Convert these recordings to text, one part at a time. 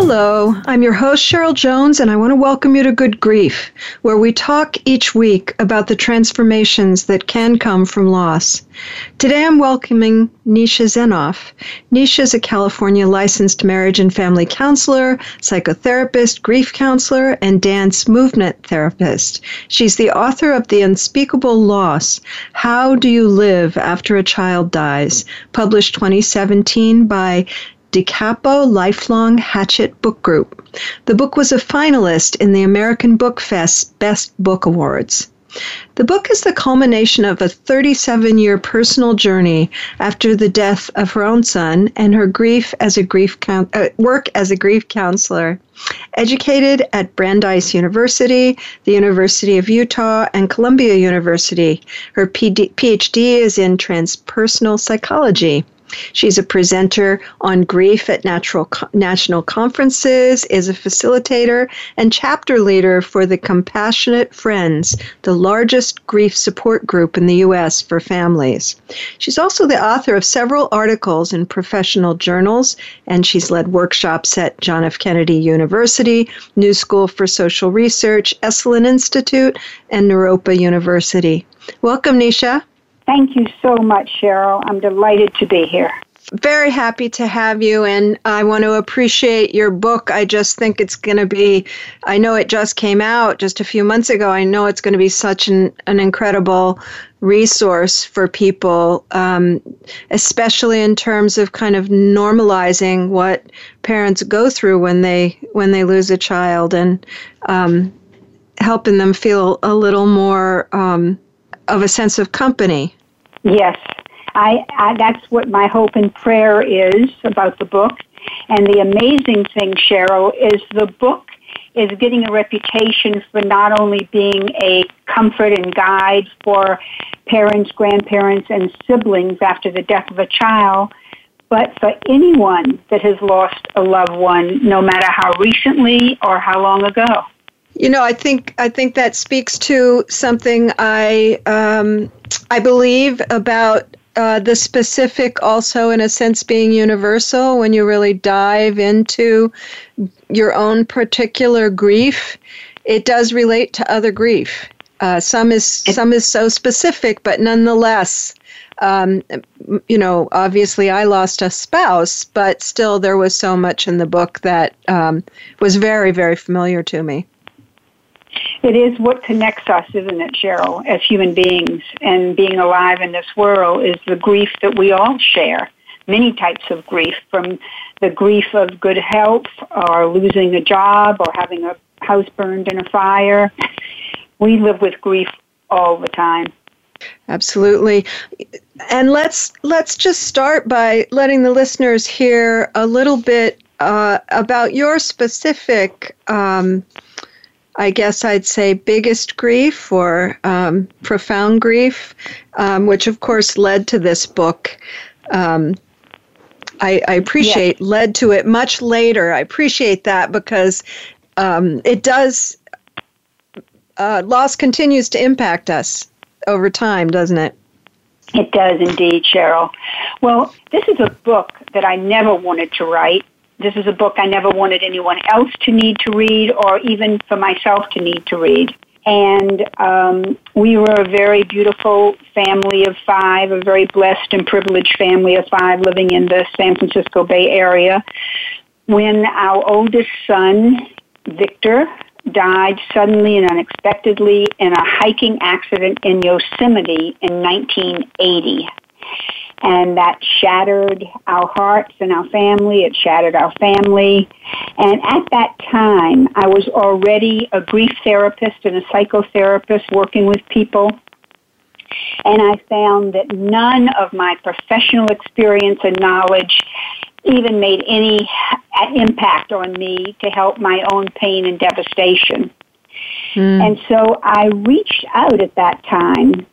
Hello, I'm your host, Cheryl Jones, and I want to welcome you to Good Grief, where we talk each week about the transformations that can come from loss. Today I'm welcoming Nisha Zenoff. Nisha is a California licensed marriage and family counselor, psychotherapist, grief counselor, and dance movement therapist. She's the author of The Unspeakable Loss How Do You Live After a Child Dies, published 2017 by Da Capo Lifelong Hachette Book Group. The book was a finalist in the American Book Fest Best Book Awards. The book is the culmination of a 37 year personal journey after the death of her own son and her grief as a grief uh, work as a grief counselor. Educated at Brandeis University, the University of Utah, and Columbia University, her PhD is in transpersonal psychology. She's a presenter on grief at natural, national conferences, is a facilitator and chapter leader for the Compassionate Friends, the largest grief support group in the U.S. for families. She's also the author of several articles in professional journals, and she's led workshops at John F. Kennedy University, New School for Social Research, Esalen Institute, and Naropa University. Welcome, Nisha. Thank you so much, Cheryl. I'm delighted to be here. Very happy to have you, and I want to appreciate your book. I just think it's going to be, I know it just came out just a few months ago. I know it's going to be such an, an incredible resource for people, um, especially in terms of kind of normalizing what parents go through when they when they lose a child and um, helping them feel a little more um, of a sense of company. Yes, I, I, that's what my hope and prayer is about the book. And the amazing thing, Cheryl, is the book is getting a reputation for not only being a comfort and guide for parents, grandparents, and siblings after the death of a child, but for anyone that has lost a loved one, no matter how recently or how long ago. You know, I think I think that speaks to something I um, I believe about uh, the specific also in a sense being universal when you really dive into your own particular grief. It does relate to other grief. Uh, some is some is so specific but nonetheless um, you know obviously i lost a spouse but still there was so much in the book that um, was very very familiar to me it is what connects us, isn't it, Cheryl, as human beings and being alive in this world is the grief that we all share. Many types of grief, from the grief of good health or losing a job or having a house burned in a fire. We live with grief all the time. Absolutely. And let's let's just start by letting the listeners hear a little bit uh, about your specific um, I guess I'd say biggest grief or um, profound grief, um, which of course led to this book. Um, I, I, appreciate led to it much later. I appreciate that because um, it does. Uh, loss continues to impact us over time, doesn't it? It does indeed, Cheryl. Well, this is a book that I never wanted to write this is a book I never wanted anyone else to need to read or even for myself to need to read. And um, we were a very beautiful family of five, a very blessed and privileged family of five living in the San Francisco Bay Area. When our oldest son, Victor, died suddenly and unexpectedly in a hiking accident in Yosemite in 1980 and that shattered our hearts and our family. It shattered our family. And at that time, I was already a grief therapist and a psychotherapist working with people. And I found that none of my professional experience and knowledge even made any impact on me to help my own pain and devastation. Mm. And so I reached out at that time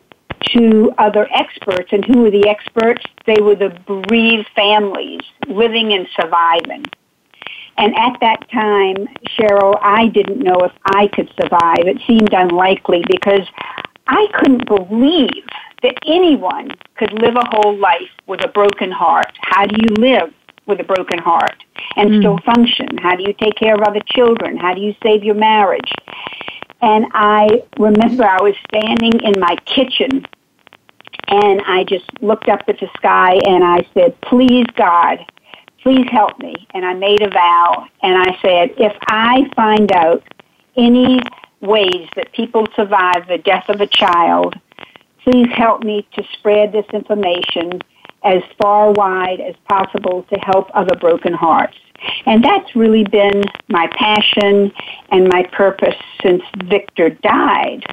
to other experts. And who were the experts? They were the bereaved families living and surviving. And at that time, Cheryl, I didn't know if I could survive. It seemed unlikely because I couldn't believe that anyone could live a whole life with a broken heart. How do you live with a broken heart and mm. still function? How do you take care of other children? How do you save your marriage? And I remember I was standing in my kitchen and I just looked up at the sky and I said, Please, God, please help me. And I made a vow and I said, If I find out any ways that people survive the death of a child, please help me to spread this information as far wide as possible to help other broken hearts. And that's really been my passion and my purpose since Victor died.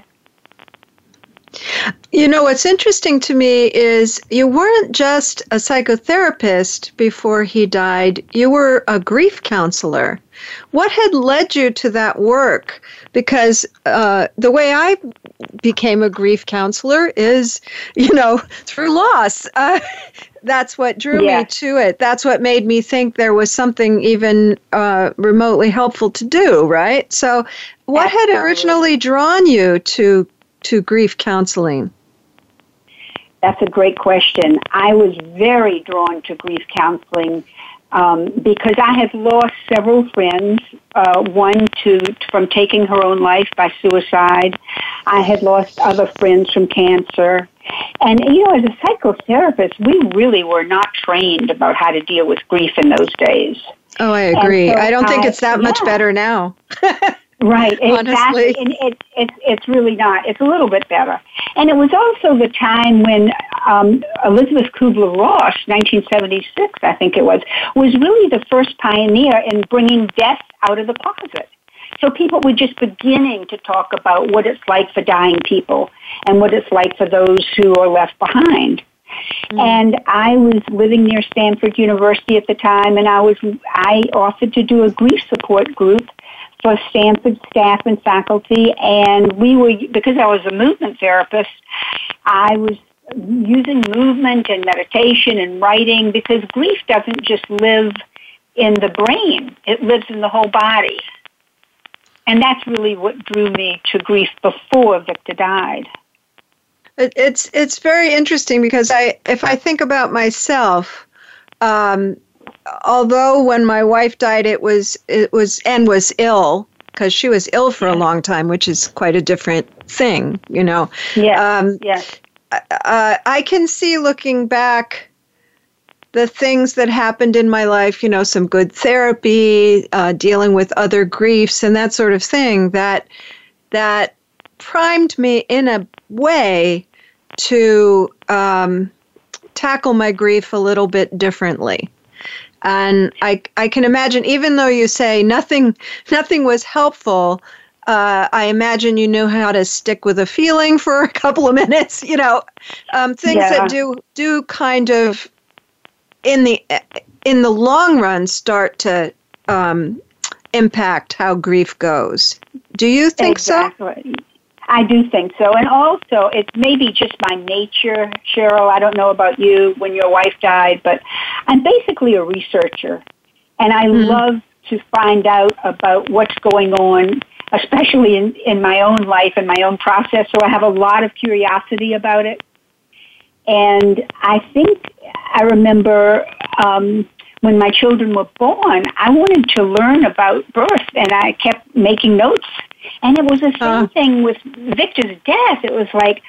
You know, what's interesting to me is you weren't just a psychotherapist before he died, you were a grief counselor. What had led you to that work? Because uh, the way I became a grief counselor is, you know, through loss. Uh, that's what drew yeah. me to it. That's what made me think there was something even uh, remotely helpful to do, right? So, what Absolutely. had originally drawn you to to grief counseling? That's a great question. I was very drawn to grief counseling um, because I have lost several friends. Uh, one to from taking her own life by suicide. I had lost other friends from cancer. And you know, as a psychotherapist, we really were not trained about how to deal with grief in those days. Oh, I agree. So I don't think it's that much better now. Right, exactly. And it, it, it's really not. It's a little bit better. And it was also the time when um, Elisabeth Kubler-Ross, 1976, I think it was, was really the first pioneer in bringing death out of the closet. So people were just beginning to talk about what it's like for dying people and what it's like for those who are left behind. Mm. And I was living near Stanford University at the time, and I was I offered to do a grief support group for Stanford staff and faculty, and we were because I was a movement therapist. I was using movement and meditation and writing because grief doesn't just live in the brain; it lives in the whole body, and that's really what drew me to grief before Victor died. It's it's very interesting because I if I think about myself. Um, although when my wife died, it was it was and was ill because she was ill for a long time, which is quite a different thing, you know. Yeah. Um, yes. Uh, I can see looking back the things that happened in my life, you know, some good therapy, uh, dealing with other griefs, and that sort of thing. That that primed me in a way to um, tackle my grief a little bit differently and I I can imagine even though you say nothing nothing was helpful. Uh, I imagine you knew how to stick with a feeling for a couple of minutes. You know, um, things yeah. that do do kind of in the in the long run start to um, impact how grief goes. Do you think exactly. so? I do think so. And also, it's maybe just my nature, Cheryl. I don't know about you when your wife died, but I'm basically a researcher. And I mm-hmm. love to find out about what's going on, especially in, in my own life and my own process. So I have a lot of curiosity about it. And I think I remember um, when my children were born, I wanted to learn about birth, and I kept making notes and it was the same uh. thing with Victor's death. It was like,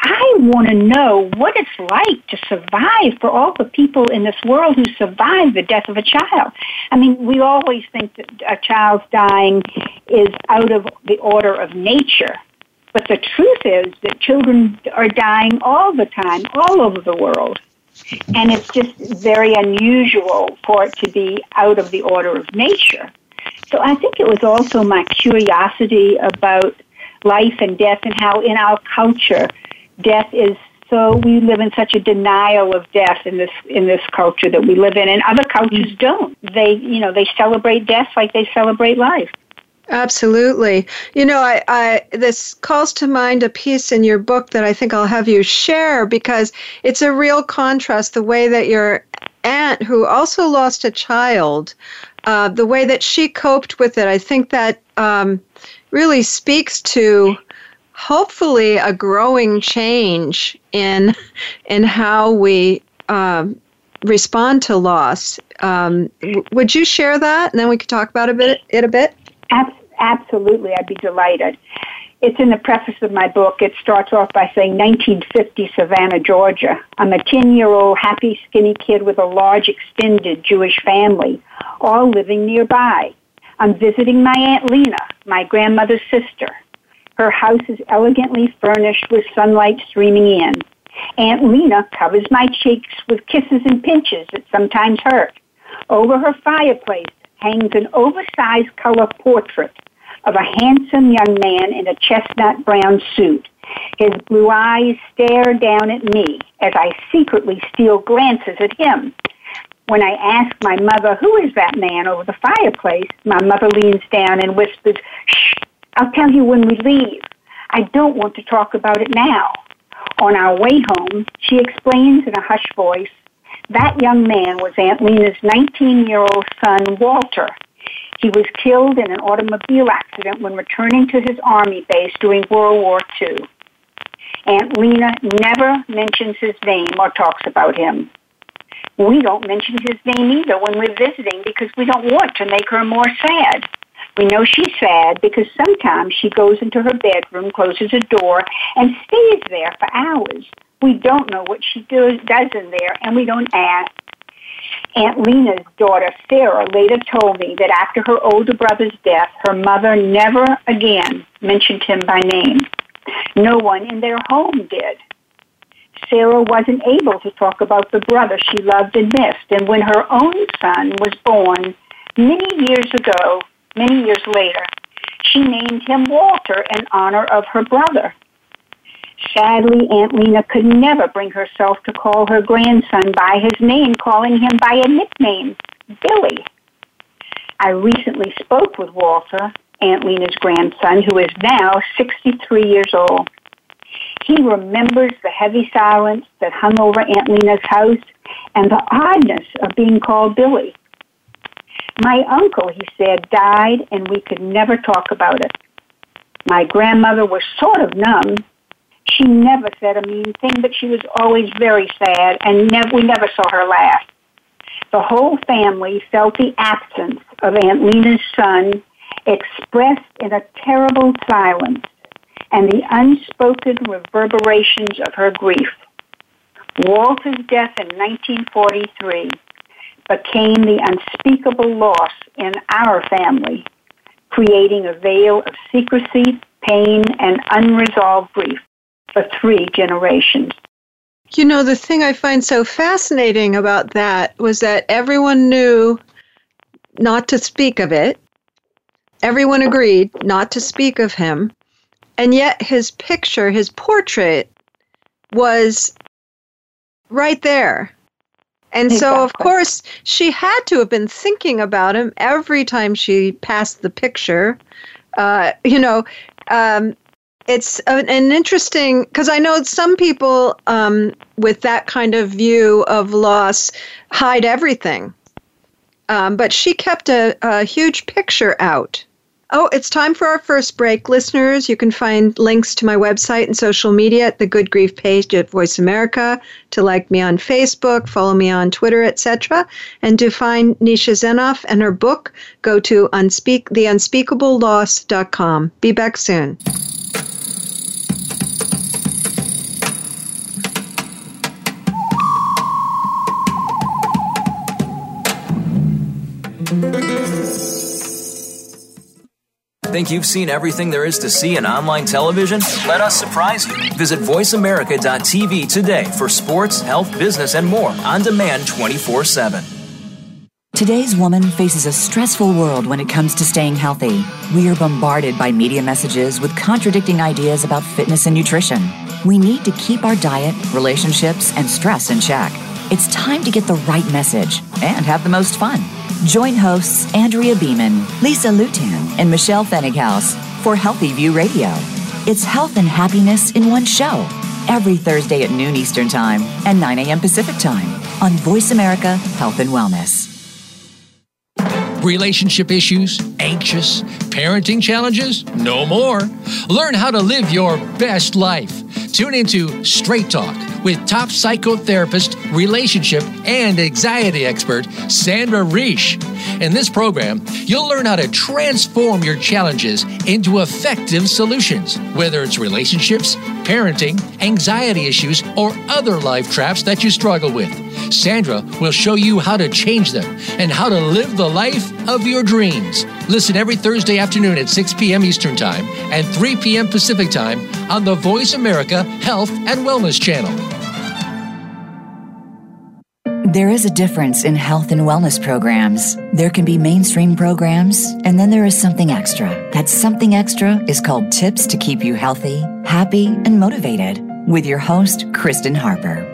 I want to know what it's like to survive for all the people in this world who survived the death of a child. I mean, we always think that a child's dying is out of the order of nature. But the truth is that children are dying all the time, all over the world. And it's just very unusual for it to be out of the order of nature. So I think it was also my curiosity about life and death and how in our culture death is so we live in such a denial of death in this in this culture that we live in and other cultures mm-hmm. don't they you know they celebrate death like they celebrate life Absolutely. You know, I, I this calls to mind a piece in your book that I think I'll have you share because it's a real contrast the way that your aunt, who also lost a child, uh, the way that she coped with it. I think that um, really speaks to hopefully a growing change in in how we um, respond to loss. Um, w- would you share that, and then we could talk about a bit it a bit? Absolutely, I'd be delighted. It's in the preface of my book. It starts off by saying 1950 Savannah, Georgia. I'm a 10 year old happy, skinny kid with a large, extended Jewish family, all living nearby. I'm visiting my Aunt Lena, my grandmother's sister. Her house is elegantly furnished with sunlight streaming in. Aunt Lena covers my cheeks with kisses and pinches that sometimes hurt. Over her fireplace hangs an oversized color portrait of a handsome young man in a chestnut brown suit. His blue eyes stare down at me as I secretly steal glances at him. When I ask my mother, who is that man over the fireplace, my mother leans down and whispers, shh, I'll tell you when we leave. I don't want to talk about it now. On our way home, she explains in a hushed voice, that young man was Aunt Lena's 19 year old son, Walter. He was killed in an automobile accident when returning to his army base during World War II. Aunt Lena never mentions his name or talks about him. We don't mention his name either when we're visiting because we don't want to make her more sad. We know she's sad because sometimes she goes into her bedroom, closes a door, and stays there for hours. We don't know what she does, in there, and we don't ask. Aunt Lena's daughter, Sarah, later told me that after her older brother's death, her mother never again mentioned him by name. No one in their home did. Sarah wasn't able to talk about the brother she loved and missed, and when her own son was born many years ago, many years later, she named him Walter in honor of her brother. Sadly, Aunt Lena could never bring herself to call her grandson by his name, calling him by a nickname, Billy. I recently spoke with Walter, Aunt Lena's grandson, who is now 63 years old. He remembers the heavy silence that hung over Aunt Lena's house and the oddness of being called Billy. My uncle, he said, died and we could never talk about it. My grandmother was sort of numb. She never said a mean thing, but she was always very sad and we never saw her laugh. The whole family felt the absence of Aunt Lena's son expressed in a terrible silence and the unspoken reverberations of her grief. Walter's death in 1943 became the unspeakable loss in our family, creating a veil of secrecy, pain, and unresolved grief for three generations. You know, the thing I find so fascinating about that was that everyone knew not to speak of it. Everyone agreed not to speak of him. And yet his picture, his portrait, was right there. And exactly. so, of course, she had to have been thinking about him every time she passed the picture. Uh, you know, um, it's an, interesting because I know some people um, with that kind of view of loss hide everything, um, but she kept a, a huge picture out. Oh, it's time for our first break. Listeners, you can find links to my website and social media at the Good Grief page at Voice America, to like me on Facebook, follow me on Twitter, etc. And to find Nisha Zenoff and her book, go to unspeak, theunspeakableloss.com. Be back soon. Think you've seen everything there is to see in online television? Let us surprise you. Visit VoiceAmerica.tv today for sports, health, business, and more on demand 24 7. Today's woman faces a stressful world when it comes to staying healthy. We are bombarded by media messages with contradicting ideas about fitness and nutrition. We need to keep our diet, relationships, and stress in check. It's time to get the right message and have the most fun. Join hosts Andrea Beeman, Lisa Lutan, and Michelle Fennighaus for Healthy View Radio. It's health and happiness in one show every Thursday at noon Eastern Time and 9 a.m. Pacific Time on Voice America Health and Wellness. Relationship issues? Anxious? Parenting challenges? No more. Learn how to live your best life. Tune into Straight Talk with top psychotherapist, relationship, and anxiety expert Sandra Reisch. In this program, you'll learn how to transform your challenges into effective solutions, whether it's relationships, parenting, anxiety issues, or other life traps that you struggle with. Sandra will show you how to change them and how to live the life of your dreams. Listen every Thursday afternoon at 6 p.m. Eastern Time and 3 p.m. Pacific Time on the Voice America Health and Wellness Channel. There is a difference in health and wellness programs. There can be mainstream programs, and then there is something extra. That something extra is called Tips to Keep You Healthy, Happy, and Motivated with your host, Kristen Harper.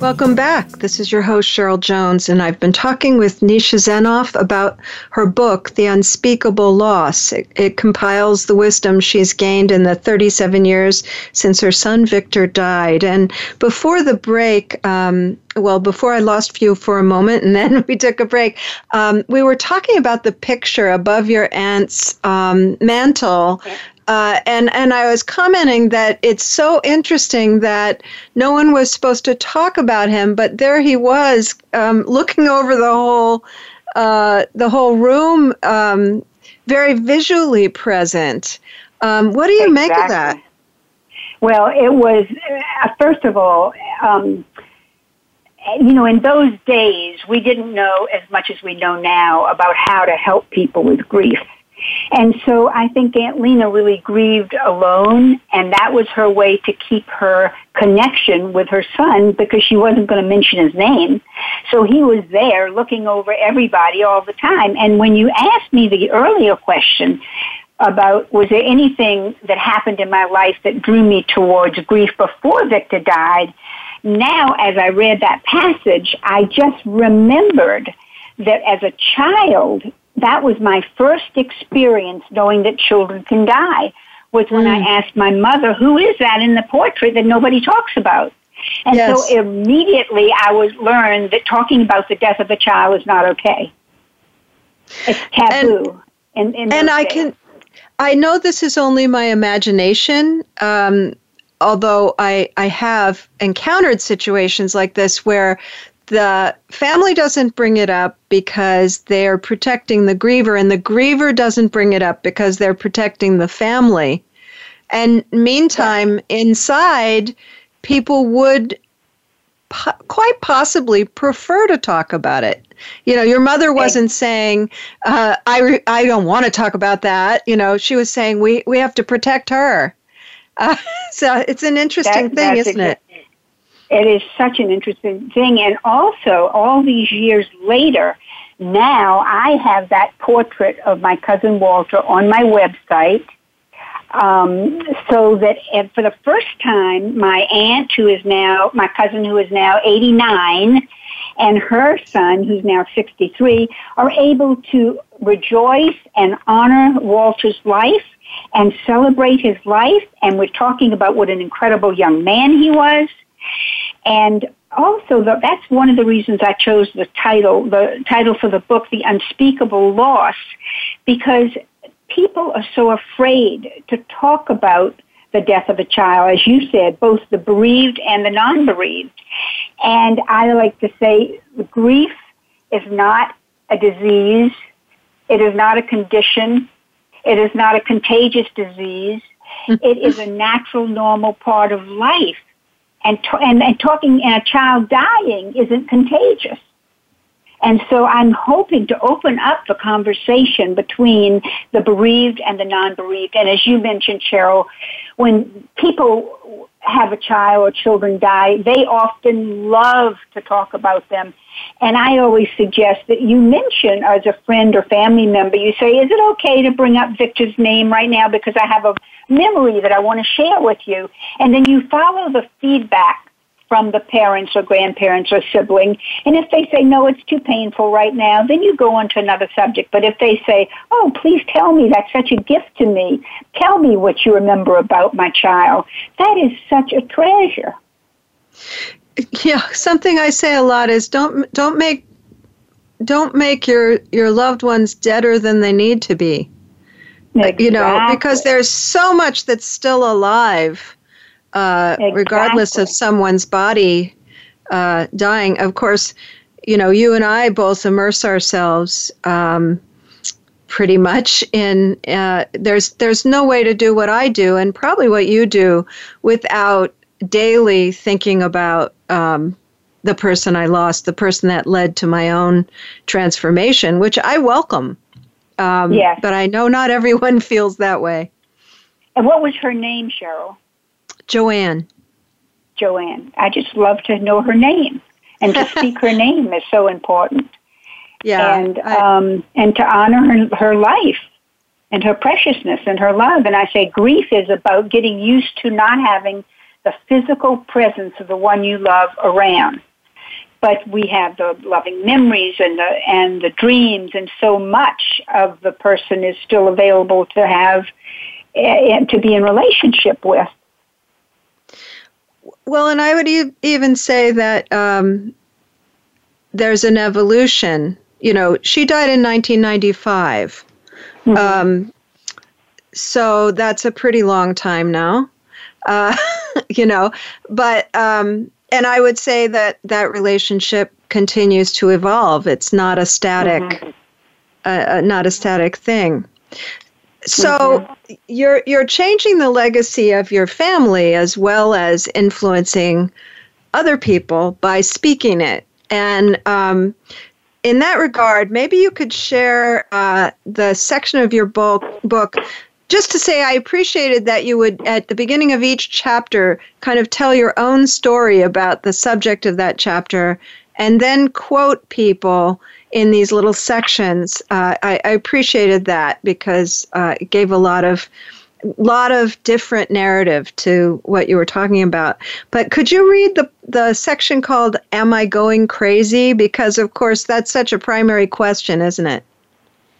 Welcome back. This is your host, Cheryl Jones, and I've been talking with Nisha Zenoff about her book, The Unspeakable Loss. It, it, compiles the wisdom she's gained in the 37 years since her son Victor died. And before the break, um, well, before I lost you for a moment and then we took a break, um, we were talking about the picture above your aunt's um, mantle uh, and and I was commenting that it's so interesting that no one was supposed to talk about him, but there he was, um, looking over the whole uh, the whole room, um, very visually present. Um, what do you exactly. make of that? Well, it was uh, first of all. Um, you know, in those days, we didn't know as much as we know now about how to help people with grief. And so I think Aunt Lena really grieved alone, and that was her way to keep her connection with her son because she wasn't going to mention his name. So he was there looking over everybody all the time. And when you asked me the earlier question, about was there anything that happened in my life that drew me towards grief before Victor died? Now, as I read that passage, I just remembered that as a child, that was my first experience knowing that children can die was when mm. I asked my mother, who is that in the portrait that nobody talks about? And yes. so immediately I was learned that talking about the death of a child is not okay. It's taboo. And, in, in and I days. can, I know this is only my imagination, um, although I, I have encountered situations like this where the family doesn't bring it up because they're protecting the griever, and the griever doesn't bring it up because they're protecting the family. And meantime, inside, people would po- quite possibly prefer to talk about it. You know, your mother wasn't saying, uh, "I re- I don't want to talk about that." You know, she was saying, "We we have to protect her." Uh, so it's an interesting that, thing, isn't it? It is such an interesting thing. And also, all these years later, now I have that portrait of my cousin Walter on my website. Um, so that for the first time, my aunt, who is now, my cousin who is now 89, and her son, who's now 63, are able to rejoice and honor Walter's life and celebrate his life. And we're talking about what an incredible young man he was And also, the, that's one of the reasons I chose the title, the title for the book, The Unspeakable Loss, because people are so afraid to talk about the death of a child, as you said, both the bereaved and the non-bereaved. And I like to say grief is not a disease. It is not a condition. It is not a contagious disease. it is a natural, normal part of life. And, and, and talking and a child dying isn't contagious. And so I'm hoping to open up the conversation between the bereaved and the non-bereaved. And as you mentioned, Cheryl, when people have a child or children die, they often love to talk about them. And I always suggest that you mention as a friend or family member, you say, is it okay to bring up Victor's name right now because I have a memory that I want to share with you? And then you follow the feedback from the parents or grandparents or sibling. And if they say, no, it's too painful right now, then you go on to another subject. But if they say, oh, please tell me, that's such a gift to me. Tell me what you remember about my child. That is such a treasure. Yeah, something I say a lot is don't don't make don't make your your loved ones deader than they need to be. Exactly. You know, because there's so much that's still alive uh, exactly. regardless of someone's body uh, dying. Of course, you know, you and I both immerse ourselves um, pretty much in. Uh, there's there's no way to do what I do, and probably what you do, without daily thinking about. Um, the person I lost, the person that led to my own transformation, which I welcome. Um, yes. But I know not everyone feels that way. And what was her name, Cheryl? Joanne. Joanne. I just love to know her name, and to speak her name is so important. Yeah, and I, um, and to honor her her life and her preciousness and her love. And I say grief is about getting used to not having the physical presence of the one you love around. But we have the loving memories and the and the dreams, and so much of the person is still available to have and to be in relationship with. Well, and I would e- even say that um, there's an evolution. You know, she died in 1995. Mm-hmm. Um, so that's a pretty long time now. Uh, you know, but, um, and I would say that that relationship continues to evolve. It's not a static, mm-hmm. uh, uh not a static thing. So mm-hmm. you're you're changing the legacy of your family as well as influencing other people by speaking it. And um, in that regard, maybe you could share uh, the section of your book book just to say I appreciated that you would at the beginning of each chapter kind of tell your own story about the subject of that chapter and then quote people in these little sections. Uh, I, I, appreciated that because uh, it gave a lot of lot of different narrative to what you were talking about. But could you read the the section called "Am I Going Crazy?" Because of course that's such a primary question, isn't it?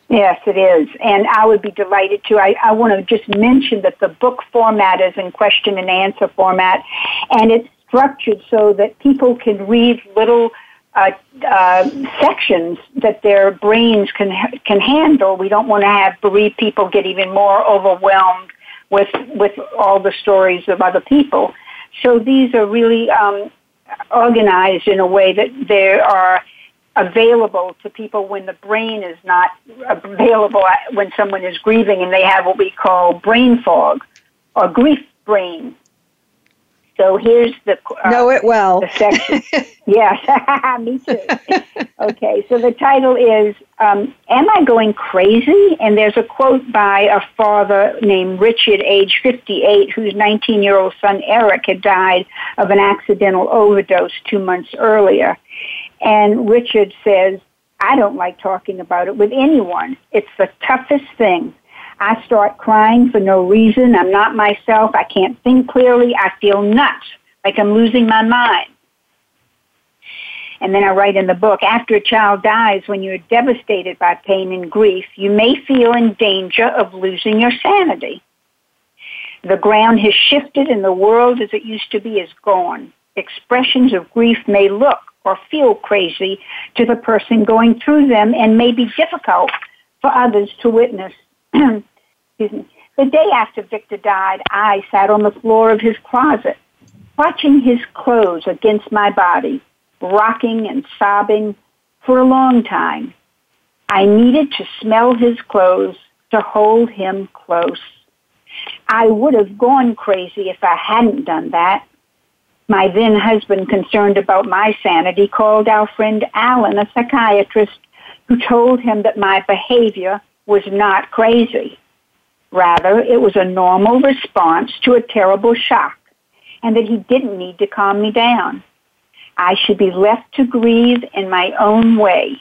Yes, it is. And I would be delighted to. I, I want to just mention that the book format is in question and answer format, and it's structured so that people can read little uh, uh, sections that their brains can can handle. We don't want to have bereaved people get even more overwhelmed with with all the stories of other people. So these are really um, organized in a way that they are available to people when the brain is not available when someone is grieving and they have what we call brain fog or grief brain so here's the uh, know it well. The section. yes, me too. okay, so the title is um, "Am I Going Crazy?" And there's a quote by a father named Richard, age 58, whose 19-year-old son Eric had died of an accidental overdose two months earlier. And Richard says, "I don't like talking about it with anyone. It's the toughest thing." I start crying for no reason. I'm not myself. I can't think clearly. I feel nuts, like I'm losing my mind. And then I write in the book, after a child dies, when you're devastated by pain and grief, you may feel in danger of losing your sanity. The ground has shifted and the world as it used to be is gone. expressions of grief may look or feel crazy to the person going through them and may be difficult for others to witness. Excuse me. The day after Victor died, I sat on the floor of his closet, watching his clothes against my body, rocking and sobbing for a long time. I needed to smell his clothes to hold him close. I would have gone crazy if I hadn't done that. My then husband, concerned about my sanity, called our friend Alan, a psychiatrist, who told him that my behavior was not crazy. Rather, it was a normal response to a terrible shock, and that he didn't need to calm me down. I should be left to grieve in my own way.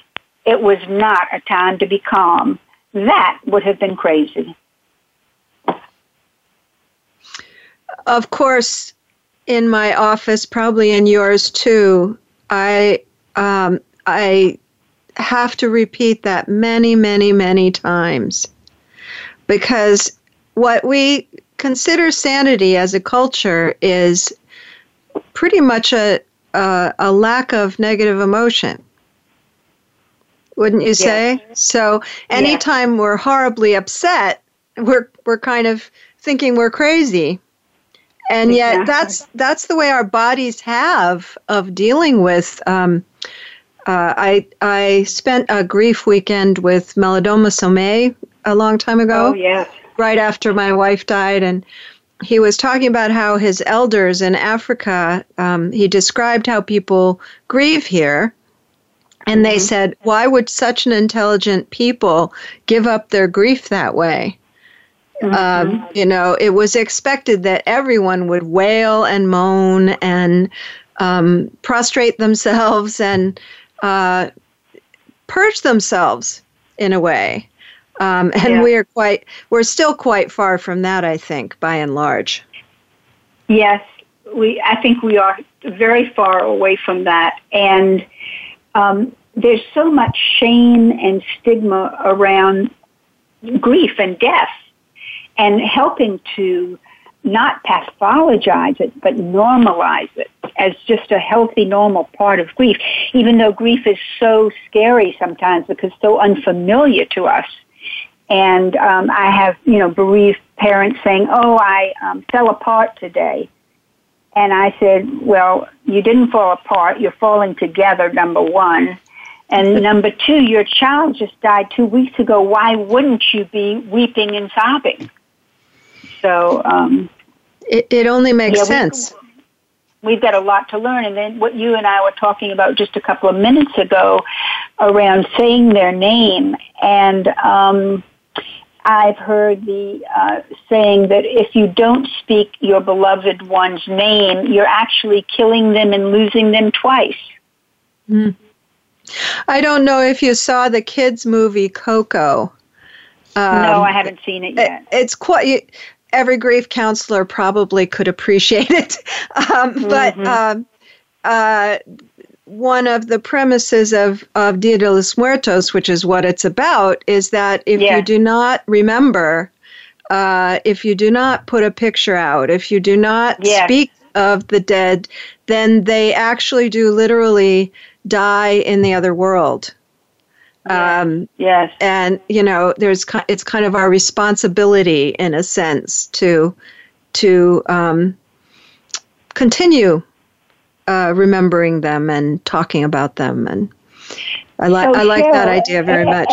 It was not a time to be calm. That would have been crazy. Of course, in my office, probably in yours too, I um, I have to repeat that many, many, many times because what we consider sanity as a culture is pretty much a a, a lack of negative emotion. Wouldn't you say? So anytime we're horribly upset, we're we're kind of thinking we're crazy and yet exactly. that's that's the way our bodies have of dealing with um, uh, I I spent a grief weekend with Malidoma Somé a long time ago. Oh yes. Right after my wife died, and he was talking about how his elders in Africa. Um, he described how people grieve here, and they mm-hmm. said, "Why would such an intelligent people give up their grief that way?" Mm-hmm. Um, you know, it was expected that everyone would wail and moan and um, prostrate themselves and uh, purge themselves in a way. Um, and yeah. we are quite, we're still quite far from that, I think, by and large. Yes, we. I think we are very far away from that, and um, there's so much shame and stigma around grief and death and helping to not pathologize it, but normalize it as just a healthy, normal part of grief, even though grief is so scary sometimes because so unfamiliar to us. And um, I have, you know, bereaved parents saying, "Oh, I um, fell apart today," and I said, "Well, you didn't fall apart. You're falling together. Number one." And number two, your child just died two weeks ago. Why wouldn't you be weeping and sobbing? So um, it, it only makes yeah, sense. We, we've got a lot to learn. And then what you and I were talking about just a couple of minutes ago around saying their name. And um, I've heard the uh, saying that if you don't speak your beloved one's name, you're actually killing them and losing them twice. Mm. I don't know if you saw the kids' movie Coco. Um, no, I haven't seen it yet. It, it's quite every grief counselor probably could appreciate it. Um, mm-hmm. But um, uh, one of the premises of, of Dia de los Muertos, which is what it's about, is that if yeah. you do not remember, uh, if you do not put a picture out, if you do not yeah. speak of the dead, then they actually do literally die in the other world. Um, yes. And you know, there's it's kind of our responsibility in a sense to to um, continue uh, remembering them and talking about them, and I like so I like that idea very much.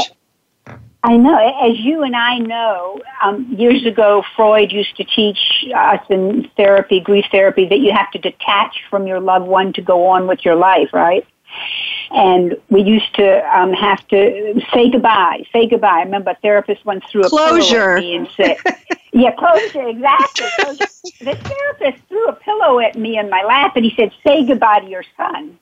I know, as you and I know, um, years ago, Freud used to teach us in therapy, grief therapy, that you have to detach from your loved one to go on with your life, right? And we used to um, have to say goodbye. Say goodbye. I remember a therapist once threw a closure. pillow at me and said, "Yeah, closure, exactly." Closure. the therapist threw a pillow at me in my lap, and he said, "Say goodbye to your son."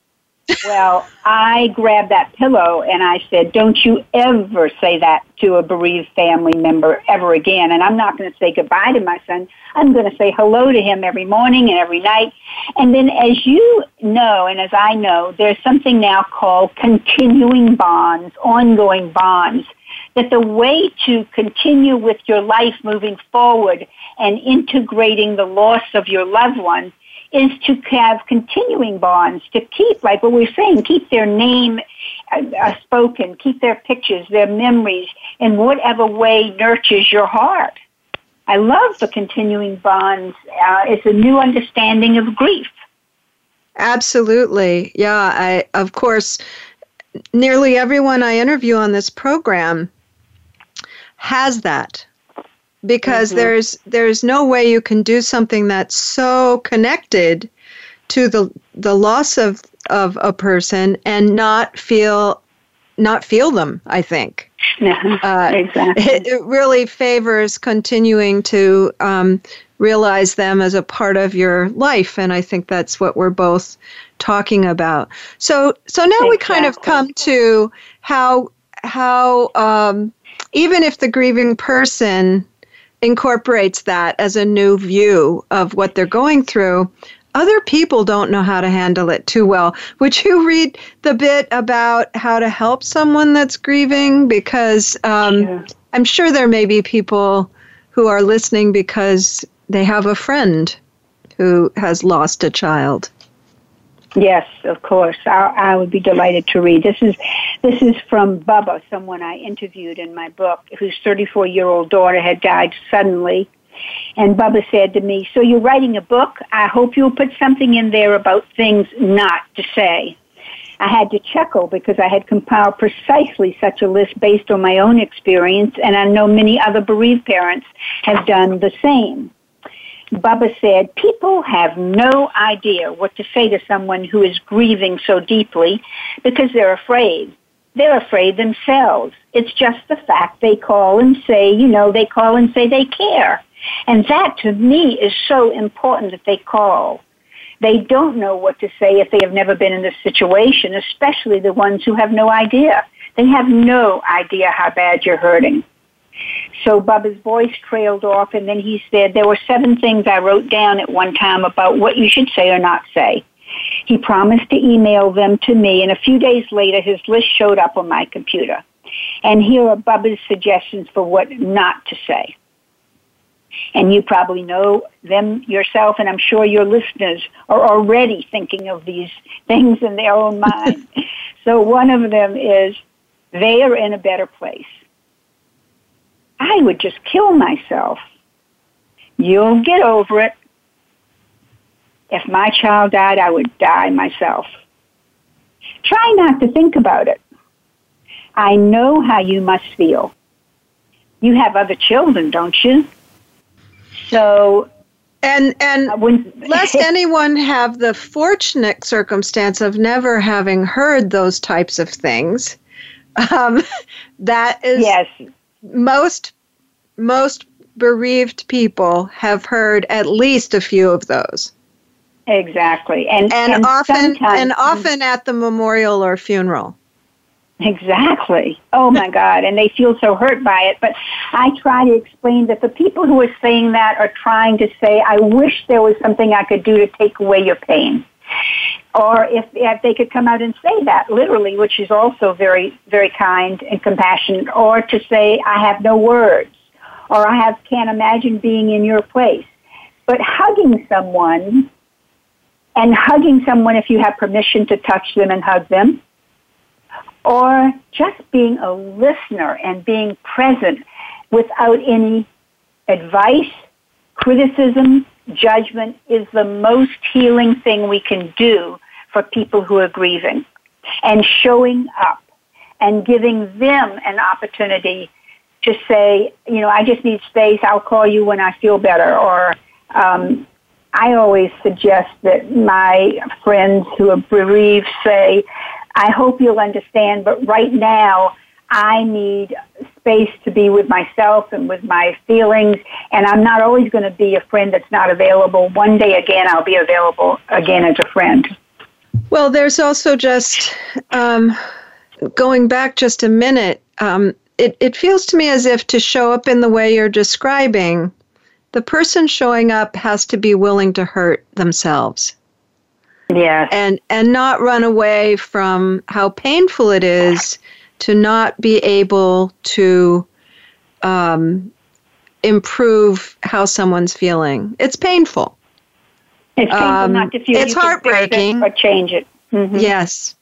Well, I grabbed that pillow and I said, Don't you ever say that to a bereaved family member ever again. And I'm not going to say goodbye to my son. I'm going to say hello to him every morning and every night. And then, as you know, and as I know, there's something now called continuing bonds, ongoing bonds. That the way to continue with your life moving forward and integrating the loss of your loved one is to have continuing bonds, to keep, like what we're saying, keep their name uh, uh, spoken, keep their pictures, their memories in whatever way nurtures your heart. I love the continuing bonds. Uh, it's a new understanding of grief. Absolutely. Yeah, I of course nearly everyone I interview on this program has that because mm-hmm. there's there's no way you can do something that's so connected to the the loss of of a person and not feel not feel them i think yeah, uh, exactly. It, it, really favors continuing to um, realize them as a part of your life, and I think that's what we're both talking about. So, so now exactly. we kind of come to how how um, even if the grieving person incorporates that as a new view of what they're going through, other people don't know how to handle it too well. Would you read the bit about how to help someone that's grieving? Because um, yeah. I'm sure there may be people who are listening because they have a friend who has lost a child. Yes, of course. I, I would be delighted to read. This is this is from Bubba, someone I interviewed in my book, whose 34 year old daughter had died suddenly and Bubba said to me, So you're writing a book? I hope you'll put something in there about things not to say. I had to chuckle because I had compiled precisely such a list based on my own experience, and I know many other bereaved parents have done the same. Bubba said, People have no idea what to say to someone who is grieving so deeply because they're afraid. They're afraid themselves. It's just the fact they call and say, you know, they call and say they care. And that to me is so important that they call. They don't know what to say if they have never been in this situation, especially the ones who have no idea. They have no idea how bad you're hurting. So Bubba's voice trailed off and then he said, there were seven things I wrote down at one time about what you should say or not say. He promised to email them to me and a few days later his list showed up on my computer. And here are Bubba's suggestions for what not to say and you probably know them yourself, and I'm sure your listeners are already thinking of these things in their own mind. so one of them is they are in a better place. I would just kill myself. You'll get over it. If my child died, I would die myself. Try not to think about it. I know how you must feel. You have other children, don't you? So and and lest anyone have the fortunate circumstance of never having heard those types of things, um, that is yes. most most bereaved people have heard at least a few of those. Exactly, and and, and often and often at the memorial or funeral. Exactly. Oh my God. And they feel so hurt by it. But I try to explain that the people who are saying that are trying to say, I wish there was something I could do to take away your pain. Or if, if they could come out and say that literally, which is also very, very kind and compassionate, or to say, I have no words, or I have, can't imagine being in your place. But hugging someone and hugging someone if you have permission to touch them and hug them or just being a listener and being present without any advice, criticism, judgment is the most healing thing we can do for people who are grieving. And showing up and giving them an opportunity to say, you know, I just need space. I'll call you when I feel better. Or um, I always suggest that my friends who are bereaved say, I hope you'll understand, but right now, I need space to be with myself and with my feelings, and I'm not always going to be a friend that's not available. One day again, I'll be available again as a friend. Well, there's also just um, going back just a minute. Um, it, it feels to me as if to show up in the way you're describing, the person showing up has to be willing to hurt themselves. Yes. And and not run away from how painful it is to not be able to um, improve how someone's feeling. It's painful. It's painful um, not to feel it's heartbreaking. or change it. Mm-hmm. Yes.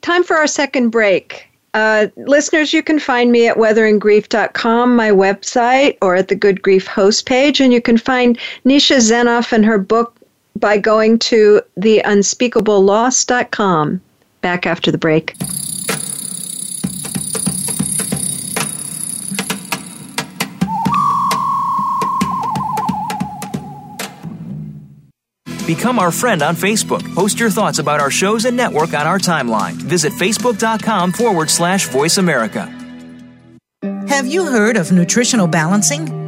Time for our second break. Uh, listeners, you can find me at weatheringgrief.com, my website, or at the Good Grief host page. And you can find Nisha Zenoff and her book by going to theunspeakableloss.com. Back after the break. Become our friend on Facebook. Post your thoughts about our shows and network on our timeline. Visit facebook.com forward slash voice America. Have you heard of nutritional balancing?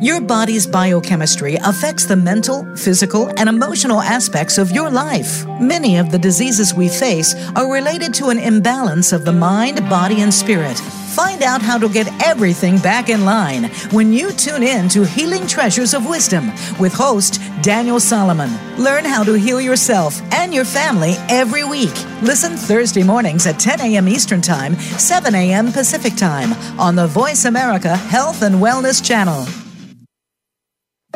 Your body's biochemistry affects the mental, physical, and emotional aspects of your life. Many of the diseases we face are related to an imbalance of the mind, body, and spirit. Find out how to get everything back in line when you tune in to Healing Treasures of Wisdom with host Daniel Solomon. Learn how to heal yourself and your family every week. Listen Thursday mornings at 10 a.m. Eastern Time, 7 a.m. Pacific Time on the Voice America Health and Wellness Channel.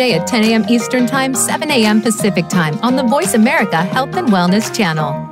at 10 a.m. Eastern Time, 7 a.m. Pacific Time on the Voice America Health and Wellness channel.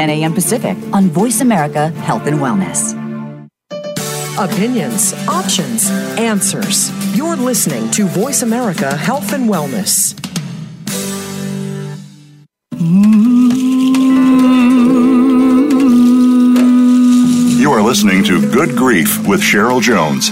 10 a.m. Pacific on Voice America Health and Wellness. Opinions, options, answers. You're listening to Voice America Health and Wellness. You are listening to Good Grief with Cheryl Jones.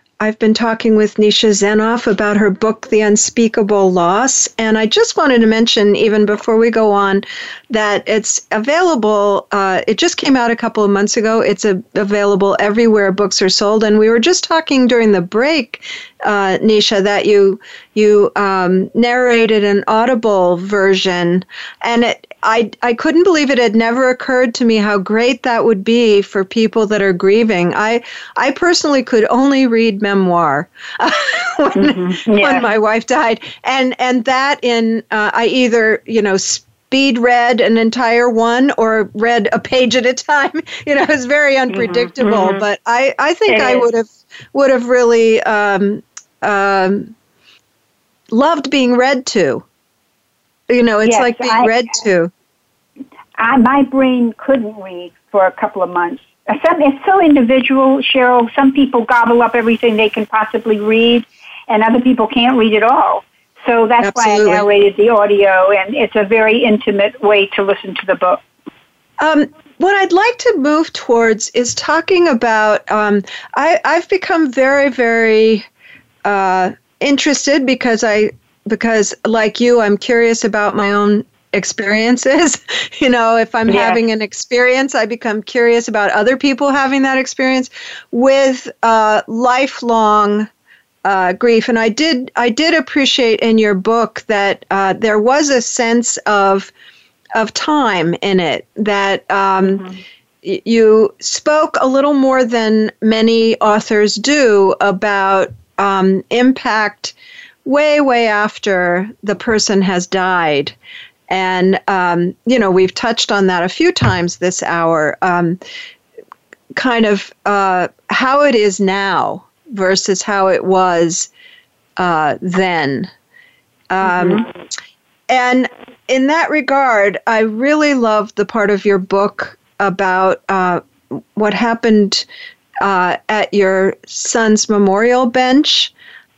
I've been talking with Nisha Zenoff about her book, The Unspeakable Loss. And I just wanted to mention, even before we go on, that it's available. Uh, it just came out a couple of months ago. It's a, available everywhere books are sold. And we were just talking during the break, uh, Nisha, that you you um, narrated an audible version, and it I, I couldn't believe it had never occurred to me how great that would be for people that are grieving. I I personally could only read memoir when, mm-hmm. yeah. when my wife died, and and that in uh, I either you know speed read an entire one or read a page at a time. You know, it's very mm-hmm. unpredictable. Mm-hmm. But I I think it I would have would have really um, um, loved being read to. You know, it's yes, like being I, read to. I, my brain couldn't read for a couple of months. Some, it's so individual, Cheryl. Some people gobble up everything they can possibly read, and other people can't read at all. So that's Absolutely. why I narrated the audio, and it's a very intimate way to listen to the book. Um, what I'd like to move towards is talking about. Um, I, I've become very, very uh, interested because I because like you, I'm curious about my own experiences. you know, if I'm yeah. having an experience, I become curious about other people having that experience with uh, lifelong uh, grief. And I did, I did appreciate in your book that uh, there was a sense of of time in it that. Um, mm-hmm. You spoke a little more than many authors do about um, impact way, way after the person has died. And, um, you know, we've touched on that a few times this hour. Um, kind of uh, how it is now versus how it was uh, then. Um, mm-hmm. And in that regard, I really love the part of your book about uh, what happened uh, at your son's memorial bench.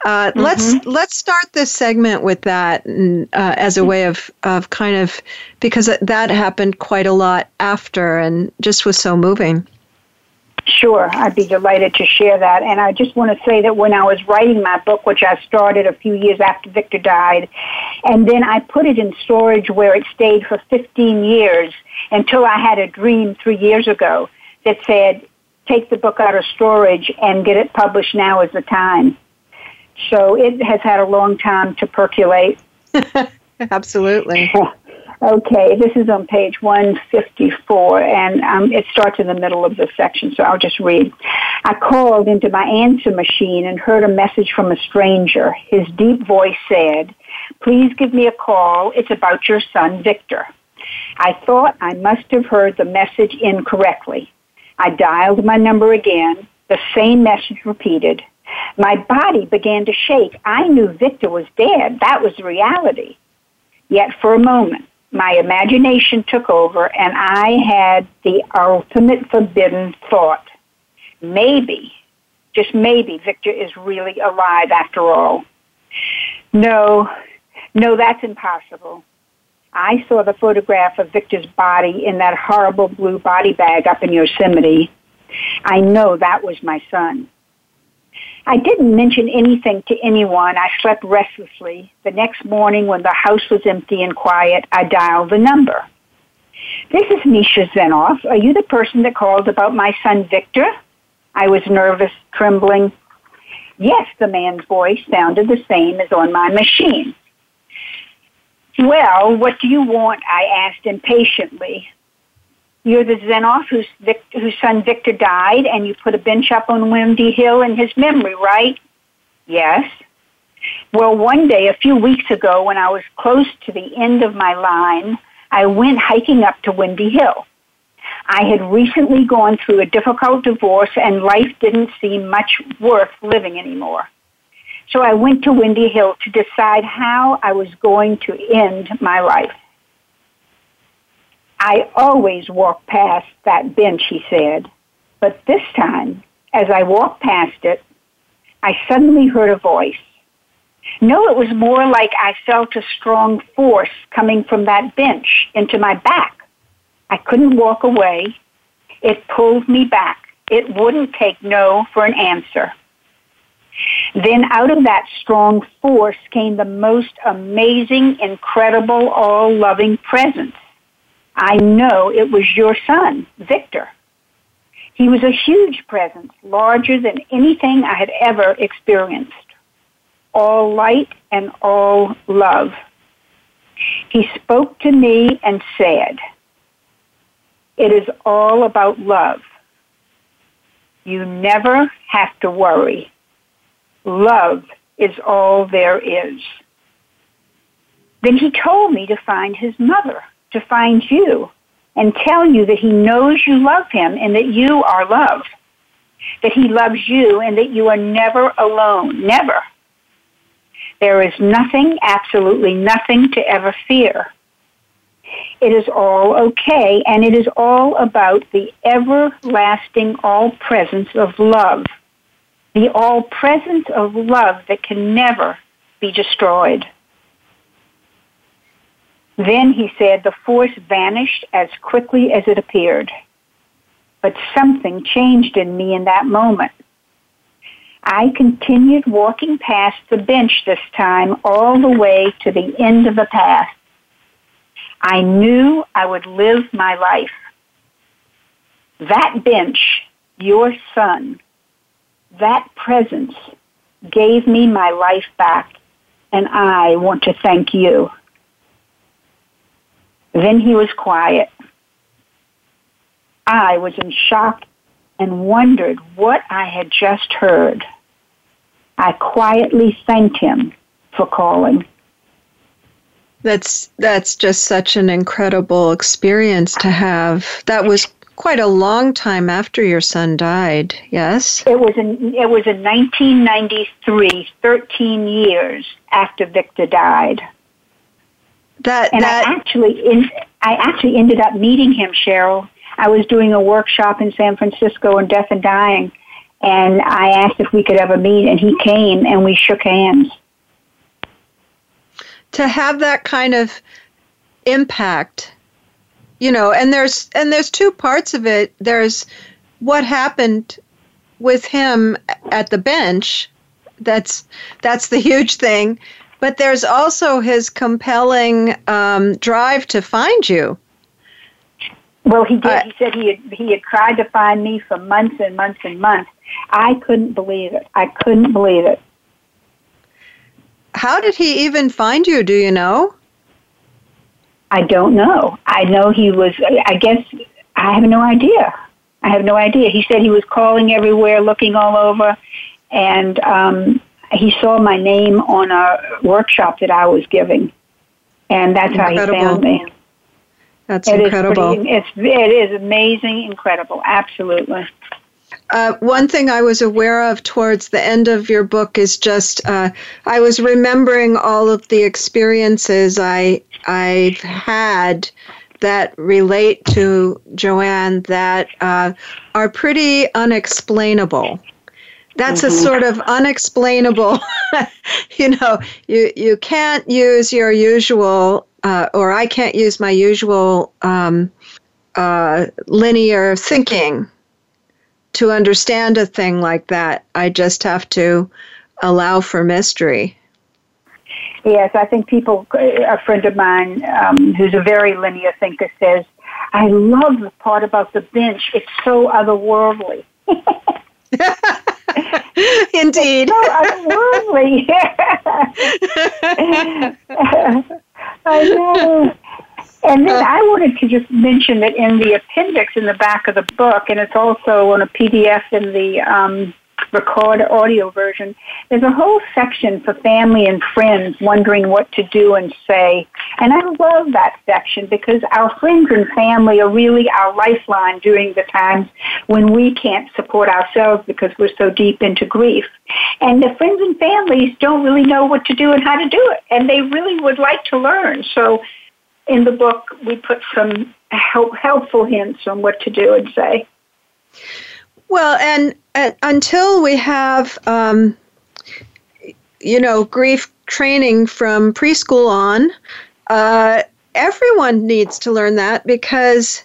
Uh, mm-hmm. Let's let's start this segment with that uh, as a way of of kind of because that happened quite a lot after and just was so moving. Sure, I'd be delighted to share that. And I just want to say that when I was writing my book, which I started a few years after Victor died, and then I put it in storage where it stayed for 15 years until I had a dream three years ago that said, take the book out of storage and get it published now is the time. So it has had a long time to percolate. Absolutely. Okay, this is on page 154, and um, it starts in the middle of the section, so I'll just read. I called into my answer machine and heard a message from a stranger. His deep voice said, Please give me a call. It's about your son, Victor. I thought I must have heard the message incorrectly. I dialed my number again, the same message repeated. My body began to shake. I knew Victor was dead. That was reality. Yet for a moment, my imagination took over and I had the ultimate forbidden thought. Maybe, just maybe, Victor is really alive after all. No, no, that's impossible. I saw the photograph of Victor's body in that horrible blue body bag up in Yosemite. I know that was my son. I didn't mention anything to anyone. I slept restlessly. The next morning, when the house was empty and quiet, I dialed the number. This is Nisha Zenoff. Are you the person that called about my son Victor? I was nervous, trembling. Yes, the man's voice sounded the same as on my machine. Well, what do you want? I asked impatiently. You're the Zenoff whose, whose son Victor died, and you put a bench up on Windy Hill in his memory, right? Yes. Well, one day, a few weeks ago, when I was close to the end of my line, I went hiking up to Windy Hill. I had recently gone through a difficult divorce, and life didn't seem much worth living anymore. So I went to Windy Hill to decide how I was going to end my life. I always walk past that bench, he said. But this time, as I walked past it, I suddenly heard a voice. No, it was more like I felt a strong force coming from that bench into my back. I couldn't walk away. It pulled me back. It wouldn't take no for an answer. Then out of that strong force came the most amazing, incredible, all-loving presence. I know it was your son, Victor. He was a huge presence, larger than anything I had ever experienced. All light and all love. He spoke to me and said, It is all about love. You never have to worry. Love is all there is. Then he told me to find his mother to find you and tell you that he knows you love him and that you are loved. That he loves you and that you are never alone. Never. There is nothing, absolutely nothing to ever fear. It is all okay and it is all about the everlasting all presence of love. The all presence of love that can never be destroyed. Then he said the force vanished as quickly as it appeared. But something changed in me in that moment. I continued walking past the bench this time all the way to the end of the path. I knew I would live my life. That bench, your son, that presence gave me my life back, and I want to thank you. Then he was quiet. I was in shock and wondered what I had just heard. I quietly thanked him for calling. That's that's just such an incredible experience to have. That was quite a long time after your son died. Yes, it was in it was in 1993, 13 years after Victor died. That and that I actually in, I actually ended up meeting him, Cheryl. I was doing a workshop in San Francisco on death and dying, and I asked if we could ever meet, and he came, and we shook hands. To have that kind of impact you know and there's and there's two parts of it there's what happened with him at the bench that's that's the huge thing but there's also his compelling um, drive to find you well he did uh, he said he had, he had tried to find me for months and months and months i couldn't believe it i couldn't believe it how did he even find you do you know I don't know. I know he was, I guess, I have no idea. I have no idea. He said he was calling everywhere, looking all over, and um, he saw my name on a workshop that I was giving, and that's incredible. how he found me. That's it incredible. Pretty, it's it is amazing, incredible, absolutely. Uh, one thing I was aware of towards the end of your book is just uh, I was remembering all of the experiences I I've had that relate to Joanne that uh, are pretty unexplainable. That's mm-hmm. a sort of unexplainable, you know, you, you can't use your usual, uh, or I can't use my usual um, uh, linear thinking to understand a thing like that. I just have to allow for mystery. Yes, I think people, a friend of mine um, who's a very linear thinker says, I love the part about the bench. It's so otherworldly. Indeed. So otherworldly. I know. And then I wanted to just mention that in the appendix in the back of the book, and it's also on a PDF in the um, record audio version, there's a whole section for family and friends wondering what to do and say. And I love that section because our friends and family are really our lifeline during the times when we can't support ourselves because we're so deep into grief. And the friends and families don't really know what to do and how to do it. And they really would like to learn. So in the book, we put some help, helpful hints on what to do and say. Well, and, and until we have, um, you know, grief training from preschool on, uh, everyone needs to learn that because,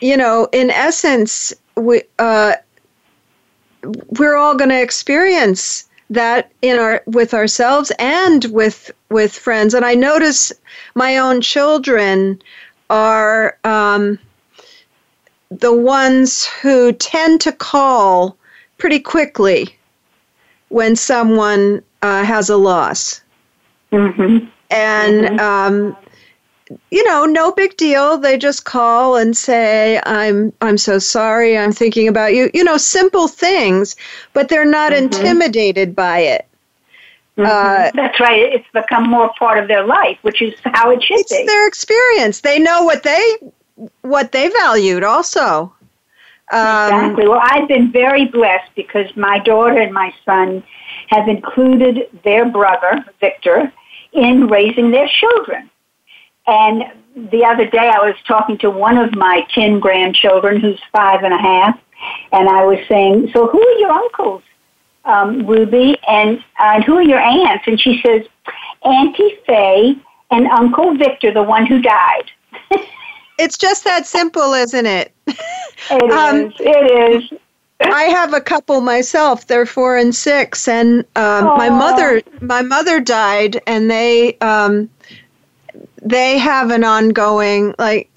you know, in essence, we uh, we're all going to experience that in our with ourselves and with with friends. And I notice my own children are. Um, the ones who tend to call pretty quickly when someone uh, has a loss. Mm-hmm. And, mm-hmm. Um, you know, no big deal. They just call and say, "I'm I'm so sorry. I'm thinking about you." You know, simple things, but they're not mm-hmm. intimidated by it. Mm-hmm. Uh, That's right. It's become more part of their life, which is how it should it's be. their experience. They know what they what they valued also. Um, exactly. Well, I've been very blessed because my daughter and my son have included their brother, Victor, in raising their children. And the other day I was talking to one of my 10 grandchildren who's five and a half, and I was saying, So who are your uncles, um, Ruby, and, uh, and who are your aunts? And she says, Auntie Faye and Uncle Victor, the one who died. It's just that simple, isn't it? It um, is. It is. I have a couple myself. They're four and six, and um, my mother my mother died, and they um, they have an ongoing like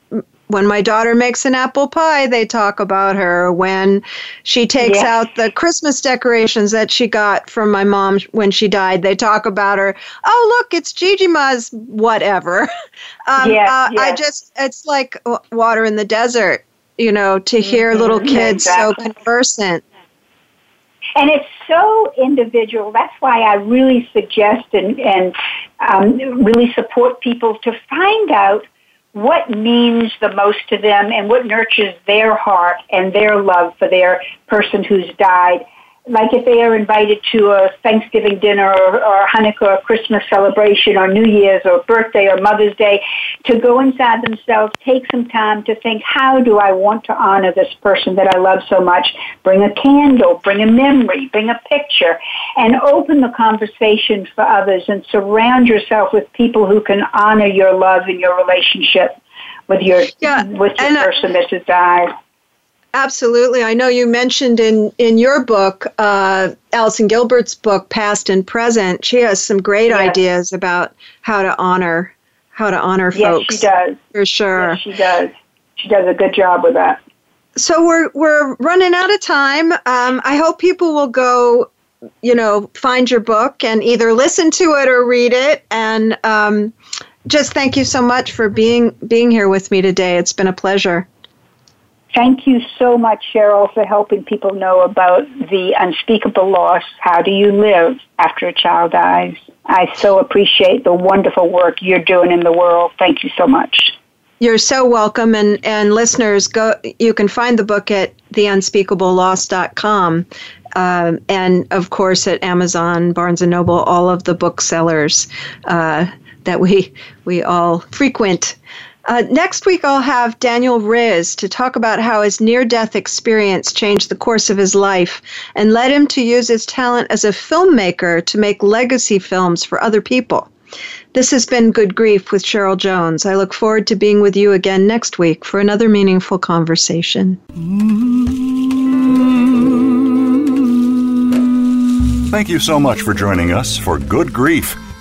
when my daughter makes an apple pie, they talk about her. When she takes yeah. out the Christmas decorations that she got from my mom when she died, they talk about her. Oh, look, it's Gigi Ma's whatever. um, yes, uh, yes. I just, it's like water in the desert, you know, to hear mm-hmm. little kids exactly. so conversant. And it's so individual. That's why I really suggest and, and um, really support people to find out what means the most to them and what nurtures their heart and their love for their person who's died like if they are invited to a Thanksgiving dinner or, or Hanukkah or Christmas celebration or New Year's or birthday or Mother's Day, to go inside themselves, take some time to think, how do I want to honor this person that I love so much? Bring a candle, bring a memory, bring a picture, and open the conversation for others and surround yourself with people who can honor your love and your relationship with your yeah, with the person that has died. Absolutely. I know you mentioned in, in your book, uh, Allison Gilbert's book, Passed and Present. She has some great yes. ideas about how to honor how to honor yes, folks. Yes, she does. For sure. Yes, she does. She does a good job with that. So we're we're running out of time. Um, I hope people will go, you know, find your book and either listen to it or read it. And um, just thank you so much for being being here with me today. It's been a pleasure. Thank you so much, Cheryl, for helping people know about the unspeakable loss. How do you live after a child dies? I so appreciate the wonderful work you're doing in the world. Thank you so much. You're so welcome, and, and listeners, go. You can find the book at theunspeakableloss.com, uh, and of course at Amazon, Barnes and Noble, all of the booksellers uh, that we we all frequent. Uh, next week, I'll have Daniel Riz to talk about how his near death experience changed the course of his life and led him to use his talent as a filmmaker to make legacy films for other people. This has been Good Grief with Cheryl Jones. I look forward to being with you again next week for another meaningful conversation. Thank you so much for joining us for Good Grief.